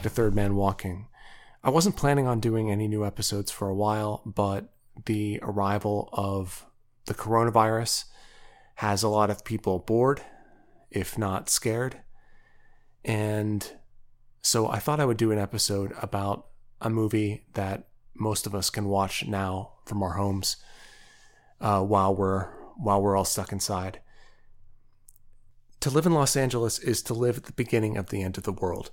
Back to Third Man Walking. I wasn't planning on doing any new episodes for a while, but the arrival of the coronavirus has a lot of people bored, if not scared. And so I thought I would do an episode about a movie that most of us can watch now from our homes uh, while we're while we're all stuck inside. To live in Los Angeles is to live at the beginning of the end of the world.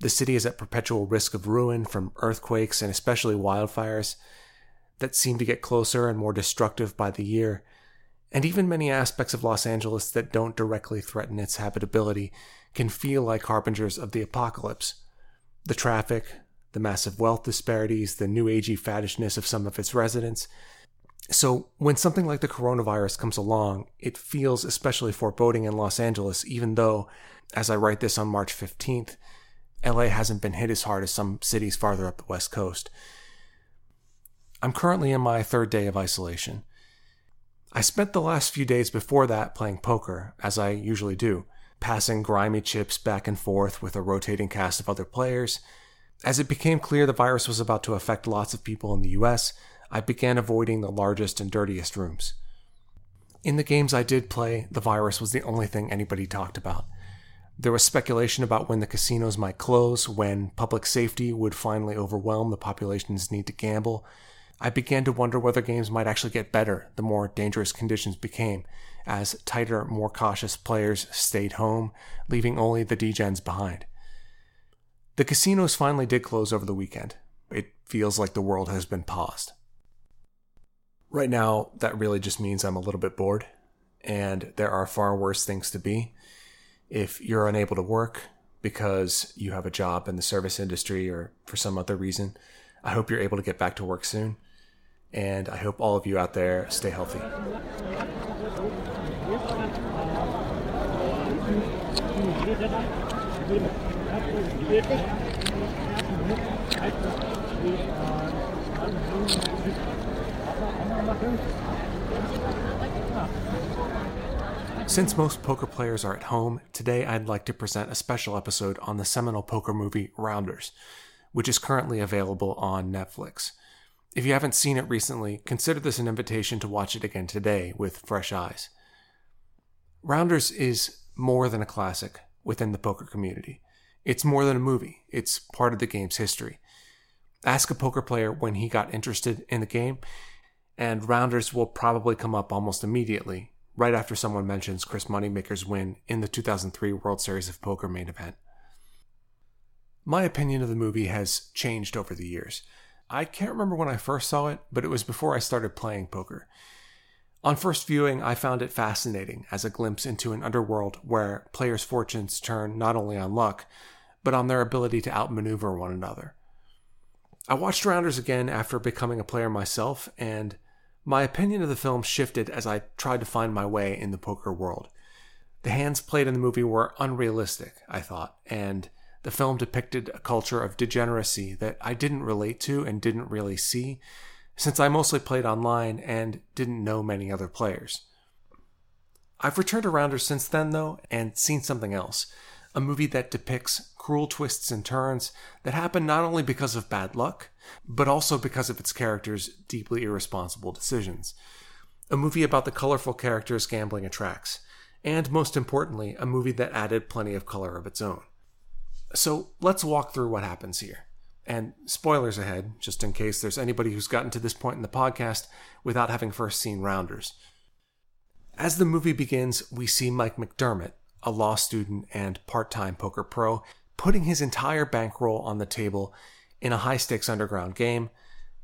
The city is at perpetual risk of ruin from earthquakes and especially wildfires that seem to get closer and more destructive by the year, and even many aspects of Los Angeles that don't directly threaten its habitability can feel like harbingers of the apocalypse. The traffic, the massive wealth disparities, the new agey faddishness of some of its residents. So, when something like the coronavirus comes along, it feels especially foreboding in Los Angeles, even though, as I write this on March 15th, LA hasn't been hit as hard as some cities farther up the West Coast. I'm currently in my third day of isolation. I spent the last few days before that playing poker, as I usually do, passing grimy chips back and forth with a rotating cast of other players. As it became clear the virus was about to affect lots of people in the US, I began avoiding the largest and dirtiest rooms. In the games I did play, the virus was the only thing anybody talked about. There was speculation about when the casinos might close, when public safety would finally overwhelm the population's need to gamble. I began to wonder whether games might actually get better the more dangerous conditions became, as tighter, more cautious players stayed home, leaving only the degens behind. The casinos finally did close over the weekend. It feels like the world has been paused. Right now, that really just means I'm a little bit bored, and there are far worse things to be. If you're unable to work because you have a job in the service industry or for some other reason, I hope you're able to get back to work soon. And I hope all of you out there stay healthy. Since most poker players are at home, today I'd like to present a special episode on the seminal poker movie Rounders, which is currently available on Netflix. If you haven't seen it recently, consider this an invitation to watch it again today with fresh eyes. Rounders is more than a classic within the poker community. It's more than a movie, it's part of the game's history. Ask a poker player when he got interested in the game, and Rounders will probably come up almost immediately, right after someone mentions Chris Moneymaker's win in the 2003 World Series of Poker main event. My opinion of the movie has changed over the years. I can't remember when I first saw it, but it was before I started playing poker. On first viewing, I found it fascinating as a glimpse into an underworld where players' fortunes turn not only on luck, but on their ability to outmaneuver one another. I watched Rounders again after becoming a player myself, and my opinion of the film shifted as I tried to find my way in the poker world. The hands played in the movie were unrealistic, I thought, and the film depicted a culture of degeneracy that I didn't relate to and didn't really see, since I mostly played online and didn't know many other players. I've returned to Rounders since then, though, and seen something else a movie that depicts cruel twists and turns that happen not only because of bad luck, but also because of its characters' deeply irresponsible decisions. A movie about the colorful characters gambling attracts, and most importantly, a movie that added plenty of color of its own. So let's walk through what happens here. And spoilers ahead, just in case there's anybody who's gotten to this point in the podcast without having first seen Rounders. As the movie begins, we see Mike McDermott, a law student and part time poker pro, putting his entire bankroll on the table in a high stakes underground game,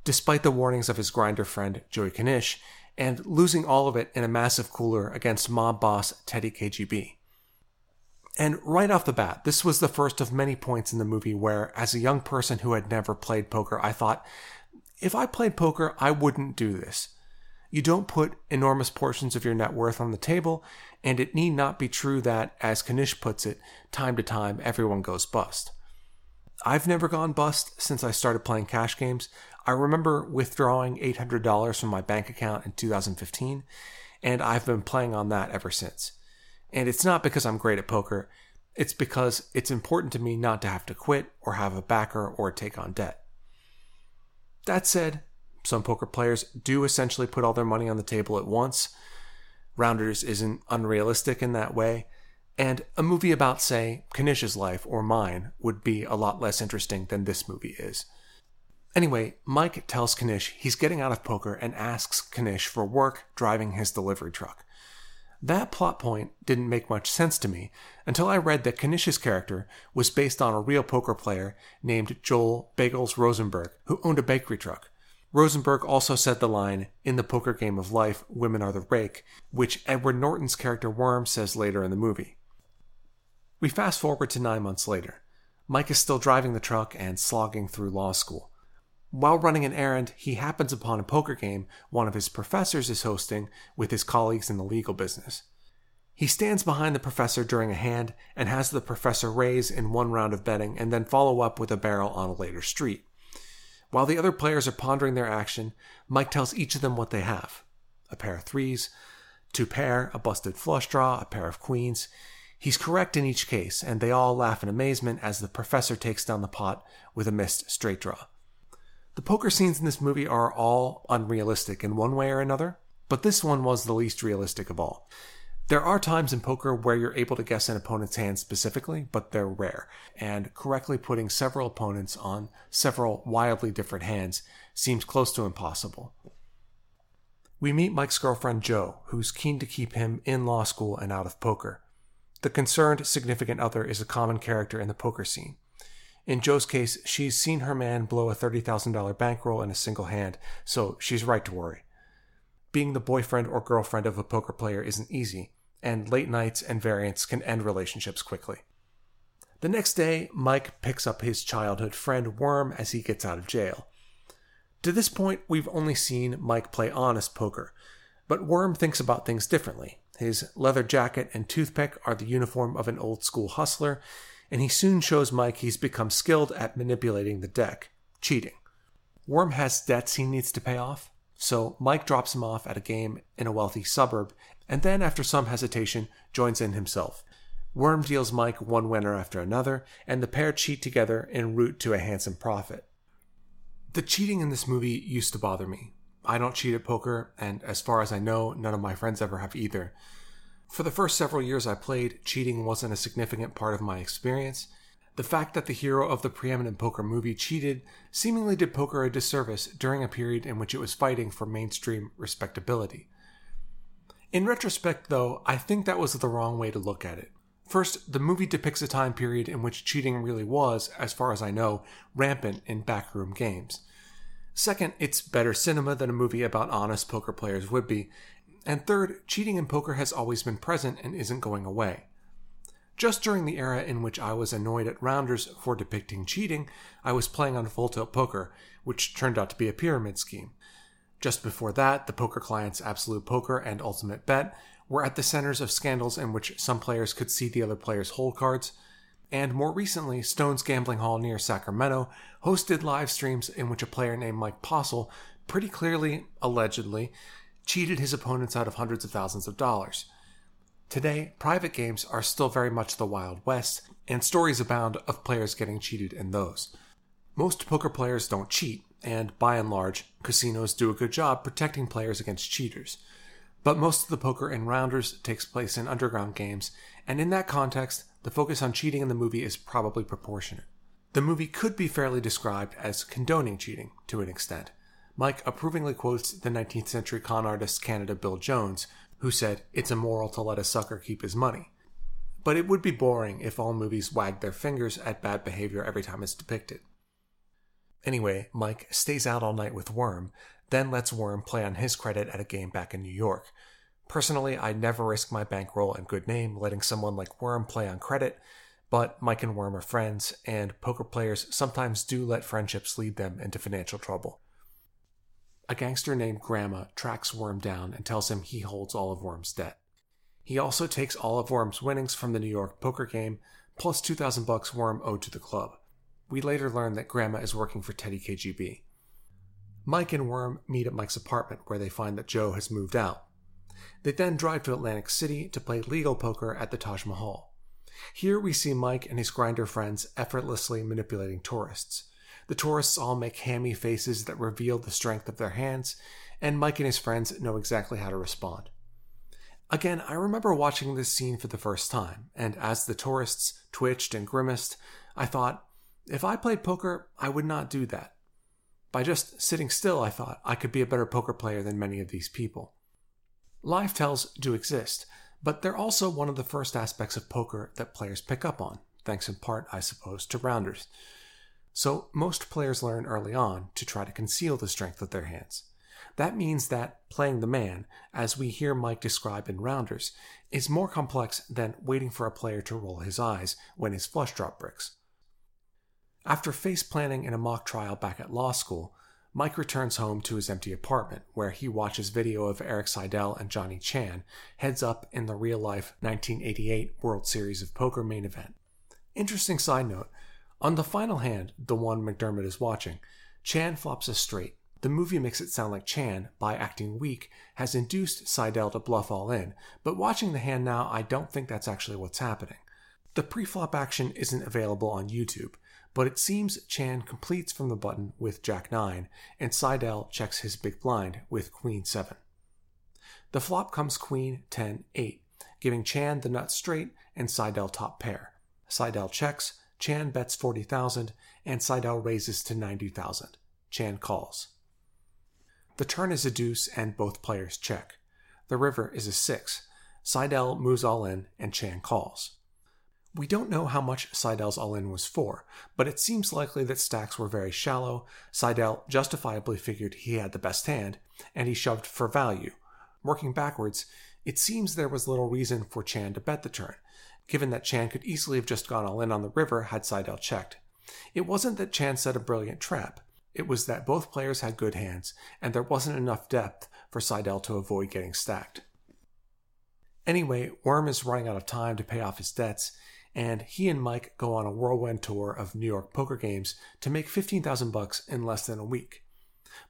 despite the warnings of his grinder friend Joey Knish, and losing all of it in a massive cooler against mob boss Teddy KGB. And right off the bat, this was the first of many points in the movie where, as a young person who had never played poker, I thought, if I played poker, I wouldn't do this. You don't put enormous portions of your net worth on the table, and it need not be true that, as Knish puts it, time to time everyone goes bust. I've never gone bust since I started playing cash games. I remember withdrawing $800 from my bank account in 2015, and I've been playing on that ever since. And it's not because I'm great at poker, It's because it's important to me not to have to quit or have a backer or take on debt. That said, some poker players do essentially put all their money on the table at once. Rounders isn't unrealistic in that way, and a movie about, say, Knish's life or mine would be a lot less interesting than this movie is. Anyway, Mike tells Knish he's getting out of poker and asks Knish for work driving his delivery truck. That plot point didn't make much sense to me until I read that Knish's character was based on a real poker player named Joel Bagels Rosenberg, who owned a bakery truck. Rosenberg also said the line, In the poker game of life, women are the rake, which Edward Norton's character Worm says later in the movie. We fast forward to nine months later. Mike is still driving the truck and slogging through law school. While running an errand, he happens upon a poker game one of his professors is hosting with his colleagues in the legal business. He stands behind the professor during a hand and has the professor raise in one round of betting and then follow up with a barrel on a later street. While the other players are pondering their action, Mike tells each of them what they have a pair of threes, two pair, a busted flush draw, a pair of queens. He's correct in each case, and they all laugh in amazement as the professor takes down the pot with a missed straight draw. The poker scenes in this movie are all unrealistic in one way or another, but this one was the least realistic of all. There are times in poker where you're able to guess an opponent's hand specifically, but they're rare, and correctly putting several opponents on several wildly different hands seems close to impossible. We meet Mike's girlfriend Jo, who's keen to keep him in law school and out of poker. The concerned significant other is a common character in the poker scene. In Jo's case, she's seen her man blow a $30,000 bankroll in a single hand, so she's right to worry. Being the boyfriend or girlfriend of a poker player isn't easy, and late nights and variance can end relationships quickly. The next day, Mike picks up his childhood friend Worm as he gets out of jail. To this point, we've only seen Mike play honest poker, but Worm thinks about things differently. His leather jacket and toothpick are the uniform of an old school hustler, and he soon shows Mike he's become skilled at manipulating the deck, cheating. Worm has debts he needs to pay off, so Mike drops him off at a game in a wealthy suburb, and then, after some hesitation, joins in himself. Worm deals Mike one winner after another, and the pair cheat together en route to a handsome profit. The cheating in this movie used to bother me. I don't cheat at poker, and as far as I know, none of my friends ever have either. For the first several years I played, cheating wasn't a significant part of my experience. The fact that the hero of the preeminent poker movie cheated seemingly did poker a disservice during a period in which it was fighting for mainstream respectability. In retrospect, though, I think that was the wrong way to look at it. First, the movie depicts a time period in which cheating really was, as far as I know, rampant in backroom games. Second, it's better cinema than a movie about honest poker players would be, and third, cheating in poker has always been present and isn't going away. Just during the era in which I was annoyed at Rounders for depicting cheating, I was playing on Full Tilt Poker, which turned out to be a pyramid scheme. Just before that, the poker clients Absolute Poker and Ultimate Bet were at the centers of scandals in which some players could see the other players' hold cards. And more recently, Stone's Gambling Hall near Sacramento hosted live streams in which a player named Mike Postle pretty clearly, allegedly, cheated his opponents out of hundreds of thousands of dollars. Today, private games are still very much the Wild West, and stories abound of players getting cheated in those. Most poker players don't cheat, and by and large, casinos do a good job protecting players against cheaters. But most of the poker in Rounders takes place in underground games, and in that context, the focus on cheating in the movie is probably proportionate. The movie could be fairly described as condoning cheating to an extent, Mike approvingly quotes the 19th century con artist Canada Bill Jones, who said, It's immoral to let a sucker keep his money. But it would be boring if all movies wagged their fingers at bad behavior every time it's depicted. Anyway, Mike stays out all night with Worm, then lets Worm play on his credit at a game back in New York. Personally, I'd never risk my bankroll and good name letting someone like Worm play on credit, but Mike and Worm are friends, and poker players sometimes do let friendships lead them into financial trouble. A gangster named Grandma tracks Worm down and tells him he holds all of Worm's debt. He also takes all of Worm's winnings from the New York poker game, plus 2,000 bucks Worm owed to the club. We later learn that Grandma is working for Teddy KGB. Mike and Worm meet at Mike's apartment where they find that Jo has moved out. They then drive to Atlantic City to play legal poker at the Taj Mahal. Here we see Mike and his grinder friends effortlessly manipulating tourists. The tourists all make hammy faces that reveal the strength of their hands, and Mike and his friends know exactly how to respond. Again, I remember watching this scene for the first time, and as the tourists twitched and grimaced, I thought, if I played poker, I would not do that. By just sitting still, I thought I could be a better poker player than many of these people. Live tells do exist, but they're also one of the first aspects of poker that players pick up on, thanks in part, I suppose, to rounders. So most players learn early on to try to conceal the strength of their hands. That means that playing the man, as we hear Mike describe in Rounders, is more complex than waiting for a player to roll his eyes when his flush draw bricks. After face planning in a mock trial back at law school, Mike returns home to his empty apartment, where he watches video of Eric Seidel and Johnny Chan heads up in the real life 1988 World Series of Poker main event. Interesting side note on the final hand, the one McDermott is watching, Chan flops a straight. The movie makes it sound like Chan, by acting weak, has induced Seidel to bluff all in, but watching the hand now, I don't think that's actually what's happening. The pre-flop action isn't available on YouTube, but it seems Chan completes from the button with Jack 9, and Seidel checks his big blind with Queen 7. The flop comes Queen 10 8, giving Chan the nut straight and Seidel top pair. Seidel checks, Chan bets 40,000, and Seidel raises to 90,000. Chan calls. The turn is a deuce, and both players check. The river is a 6. Seidel moves all in, and Chan calls. We don't know how much Seidel's all in was for, but it seems likely that stacks were very shallow. Seidel justifiably figured he had the best hand, and he shoved for value. Working backwards, it seems there was little reason for Chan to bet the turn, given that Chan could easily have just gone all in on the river had Seidel checked. It wasn't that Chan set a brilliant trap, it was that both players had good hands, and there wasn't enough depth for Seidel to avoid getting stacked. Anyway, Worm is running out of time to pay off his debts, and he and Mike go on a whirlwind tour of New York poker games to make 15,000 bucks in less than a week.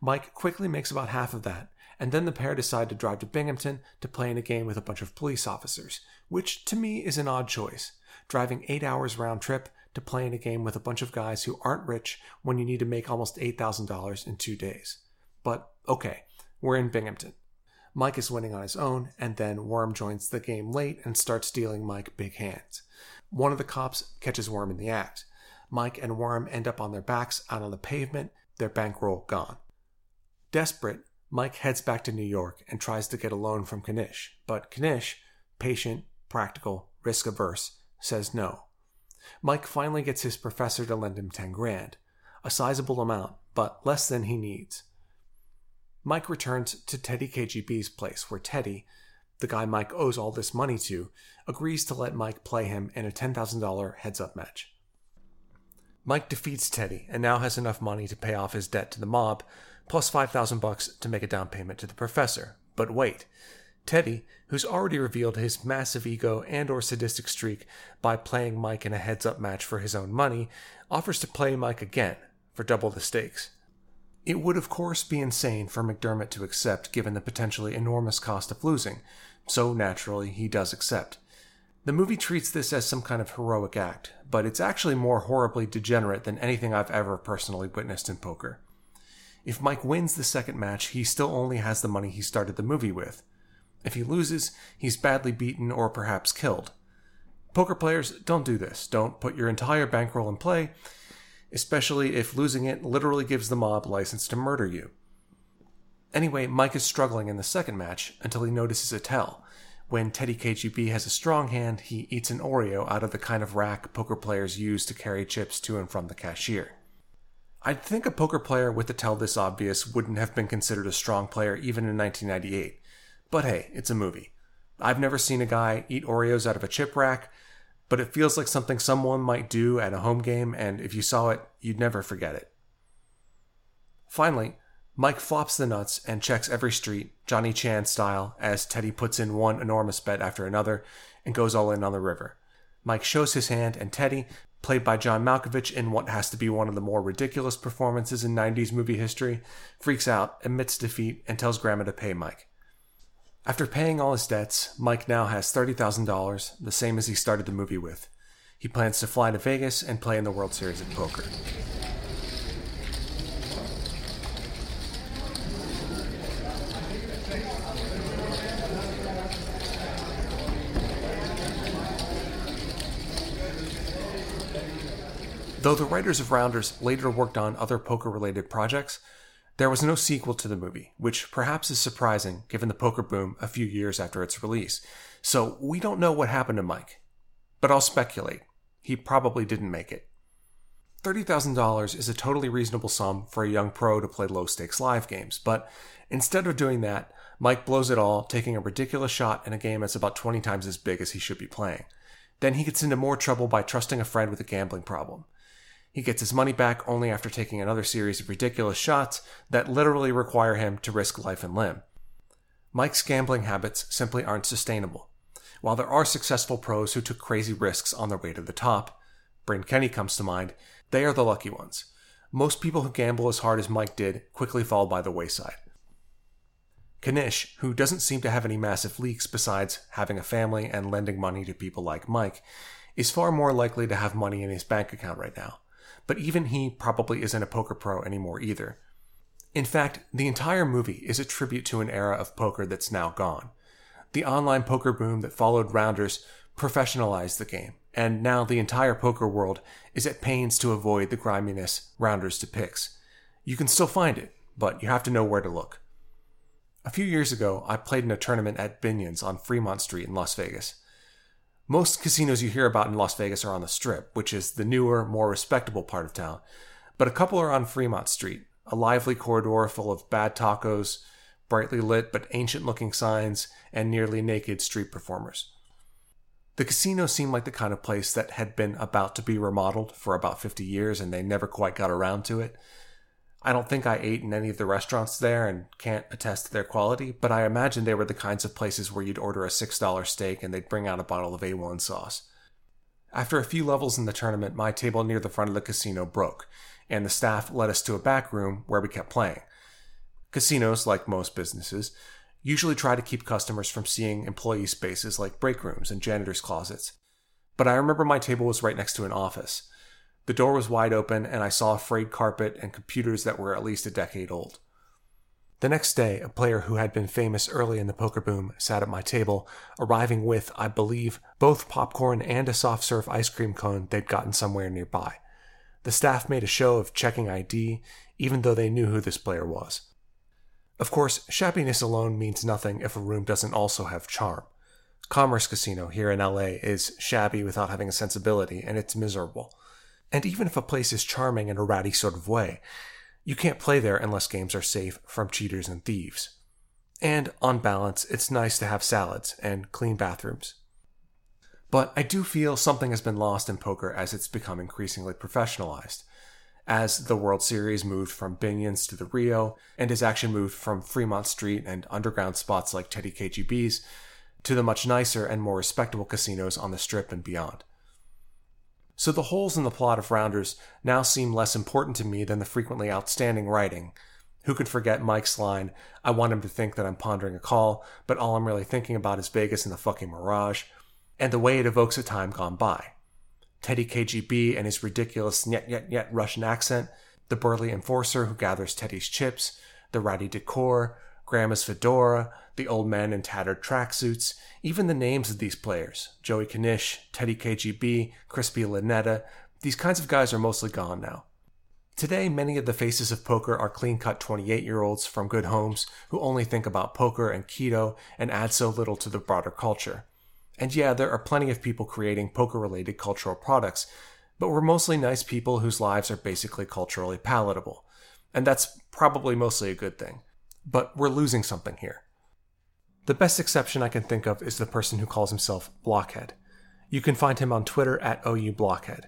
Mike quickly makes about half of that, and then the pair decide to drive to Binghamton to play in a game with a bunch of police officers, which to me is an odd choice. Driving 8 hours round trip to play in a game with a bunch of guys who aren't rich when you need to make almost $8,000 in 2 days. But okay, we're in Binghamton. Mike is winning on his own, and then Worm joins the game late and starts dealing Mike big hands. One of the cops catches Worm in the act. Mike and Worm end up on their backs out on the pavement, their bankroll gone. Desperate, Mike heads back to New York and tries to get a loan from Knish, but Knish, patient, practical, risk averse, says no. Mike finally gets his professor to lend him 10 grand, a sizable amount, but less than he needs. Mike returns to Teddy KGB's place, where Teddy, the guy Mike owes all this money to, agrees to let Mike play him in a $10,000 heads up match. Mike defeats Teddy and now has enough money to pay off his debt to the mob, plus 5000 bucks to make a down payment to the professor. But wait, Teddy, who's already revealed his massive ego and or sadistic streak by playing Mike in a heads up match for his own money, offers to play Mike again for double the stakes. It would of course be insane for McDermott to accept given the potentially enormous cost of losing, so naturally he does accept. The movie treats this as some kind of heroic act, but it's actually more horribly degenerate than anything I've ever personally witnessed in poker. If Mike wins the second match, he still only has the money he started the movie with. If he loses, he's badly beaten or perhaps killed. Poker players, don't do this. Don't put your entire bankroll in play, especially if losing it literally gives the mob license to murder you. Anyway, Mike is struggling in the second match until he notices a tell. When Teddy KGB has a strong hand, he eats an Oreo out of the kind of rack poker players use to carry chips to and from the cashier. I'd think a poker player with a tell this obvious wouldn't have been considered a strong player even in 1998. But hey, it's a movie. I've never seen a guy eat Oreos out of a chip rack, but it feels like something someone might do at a home game, and if you saw it, you'd never forget it. Finally, Mike flops the nuts and checks every street, Johnny Chan style, as Teddy puts in one enormous bet after another and goes all in on the river. Mike shows his hand, and Teddy, played by John Malkovich in what has to be one of the more ridiculous performances in 90s movie history, freaks out, admits defeat, and tells Grandma to pay Mike. After paying all his debts, Mike now has $30,000, the same as he started the movie with. He plans to fly to Vegas and play in the World Series of Poker. Though the writers of Rounders later worked on other poker related projects, there was no sequel to the movie, which perhaps is surprising given the poker boom a few years after its release. So we don't know what happened to Mike. But I'll speculate. He probably didn't make it. $30,000 is a totally reasonable sum for a young pro to play low stakes live games, but instead of doing that, Mike blows it all, taking a ridiculous shot in a game that's about 20 times as big as he should be playing. Then he gets into more trouble by trusting a friend with a gambling problem. He gets his money back only after taking another series of ridiculous shots that literally require him to risk life and limb. Mike's gambling habits simply aren't sustainable. While there are successful pros who took crazy risks on their way to the top, Bryn Kenney comes to mind, they are the lucky ones. Most people who gamble as hard as Mike did quickly fall by the wayside. Knish, who doesn't seem to have any massive leaks besides having a family and lending money to people like Mike, is far more likely to have money in his bank account right now but even he probably isn't a poker pro anymore either. In fact, the entire movie is a tribute to an era of poker that's now gone. The online poker boom that followed Rounders professionalized the game, and now the entire poker world is at pains to avoid the griminess Rounders depicts. You can still find it, but you have to know where to look. A few years ago, I played in a tournament at Binion's on Fremont Street in Las Vegas. Most casinos you hear about in Las Vegas are on the Strip, which is the newer, more respectable part of town. But a couple are on Fremont Street, a lively corridor full of bad tacos, brightly lit but ancient looking signs, and nearly naked street performers. The casino seemed like the kind of place that had been about to be remodeled for about 50 years and they never quite got around to it. I don't think I ate in any of the restaurants there and can't attest to their quality, but I imagine they were the kinds of places where you'd order a $6 steak and they'd bring out a bottle of A1 sauce. After a few levels in the tournament, my table near the front of the casino broke, and the staff led us to a back room where we kept playing. Casinos, like most businesses, usually try to keep customers from seeing employee spaces like break rooms and janitor's closets. But I remember my table was right next to an office. The door was wide open, and I saw a frayed carpet and computers that were at least a decade old. The next day, a player who had been famous early in the poker boom sat at my table, arriving with, I believe, both popcorn and a soft serve ice cream cone they'd gotten somewhere nearby. The staff made a show of checking ID, even though they knew who this player was. Of course, shabbiness alone means nothing if a room doesn't also have charm. Commerce Casino here in LA is shabby without having a sensibility, and it's miserable. And even if a place is charming in a ratty sort of way, you can't play there unless games are safe from cheaters and thieves. And on balance, it's nice to have salads and clean bathrooms. But I do feel something has been lost in poker as it's become increasingly professionalized. As the World Series moved from Binion's to the Rio, and as action moved from Fremont Street and underground spots like Teddy KGB's to the much nicer and more respectable casinos on the Strip and beyond. So the holes in the plot of Rounders now seem less important to me than the frequently outstanding writing. Who could forget Mike's line, I want him to think that I'm pondering a call, but all I'm really thinking about is Vegas and the fucking Mirage, and the way it evokes a time gone by. Teddy KGB and his ridiculous yet yet yet Russian accent, the burly enforcer who gathers Teddy's chips, the ratty decor, Grandma's fedora, the old men in tattered tracksuits, even the names of these players Joey Knish, Teddy KGB, Crispy Lynetta these kinds of guys are mostly gone now. Today, many of the faces of poker are clean cut 28 year olds from good homes who only think about poker and keto and add so little to the broader culture. And yeah, there are plenty of people creating poker related cultural products, but we're mostly nice people whose lives are basically culturally palatable. And that's probably mostly a good thing. But we're losing something here. The best exception I can think of is the person who calls himself Blockhead. You can find him on Twitter at OUBlockhead.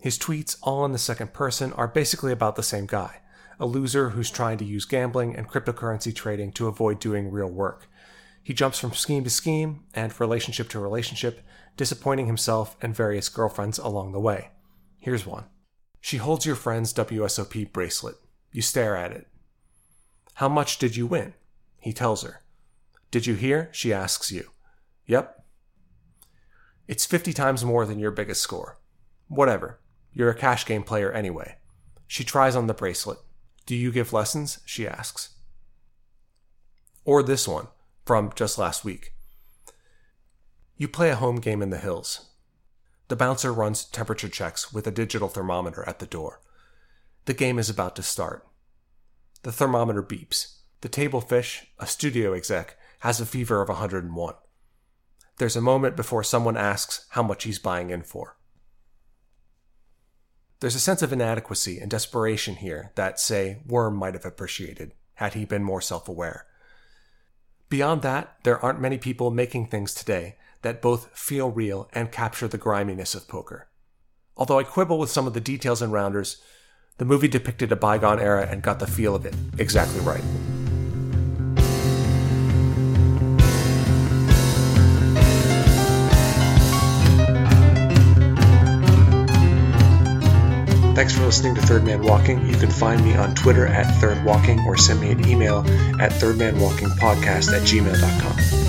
His tweets, all in the second person, are basically about the same guy a loser who's trying to use gambling and cryptocurrency trading to avoid doing real work. He jumps from scheme to scheme and relationship to relationship, disappointing himself and various girlfriends along the way. Here's one. She holds your friend's WSOP bracelet. You stare at it. How much did you win? He tells her. Did you hear? She asks you. Yep. It's 50 times more than your biggest score. Whatever. You're a cash game player anyway. She tries on the bracelet. Do you give lessons? She asks. Or this one, from just last week. You play a home game in the hills. The bouncer runs temperature checks with a digital thermometer at the door. The game is about to start. The thermometer beeps. The table fish, a studio exec, has a fever of 101. There's a moment before someone asks how much he's buying in for. There's a sense of inadequacy and desperation here that, say, Worm might have appreciated had he been more self aware. Beyond that, there aren't many people making things today that both feel real and capture the griminess of poker. Although I quibble with some of the details and rounders, the movie depicted a bygone era and got the feel of it exactly right. Thanks for listening to Third Man Walking. You can find me on Twitter at Third Walking or send me an email at thirdmanwalkingpodcast at gmail.com.